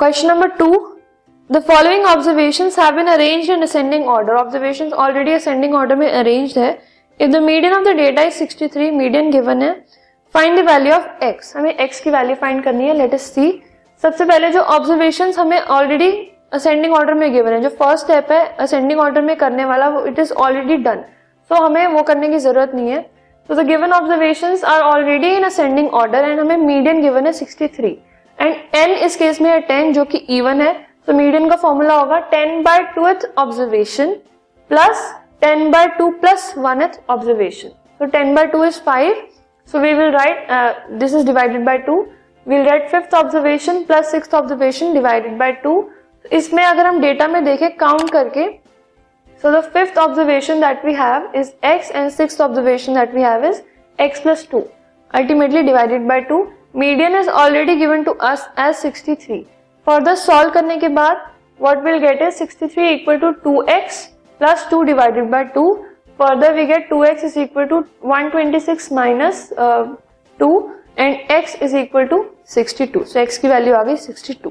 Question number two the following observation have order observation already ascending order में arrange है. If the medium of the data is 63 median given है. Find the value of X हमें x की value find करनी है. Let us सी सबसे पहले जो ऑब्जर्वेशन हमें ऑलरेडी असेंडिंग ऑर्डर में गिवन है. जो फ़र्स्ट स्टेप है असेंडिंग ऑर्डर में करने वाला it is already done so हमें वो करने की ज़रूरत नहीं है. तो the given observation are already in ascending order and हमें मीडियम गिवन है सिक्सटी थ्री एंड एन इस केस में है टेन जो कि इवन है. तो मीडियन का फॉर्मूला होगा ten by two observation plus ten by two plus one th observation तो ten by two is five so we will write this is divided by two will write fifth observation plus six observation divided by two इसमें अगर हम data में देखें count करके, so the fifth observation that we have is x and sixth observation that we have is x plus 2 ultimately, divided by 2 median is already given to us as 63 further solve करने के बाद what will get is 63 equal to 2x plus 2 divided by 2 further we get 2x is equal to 126 minus 2 and x is equal to 62 so x की value आ गई 62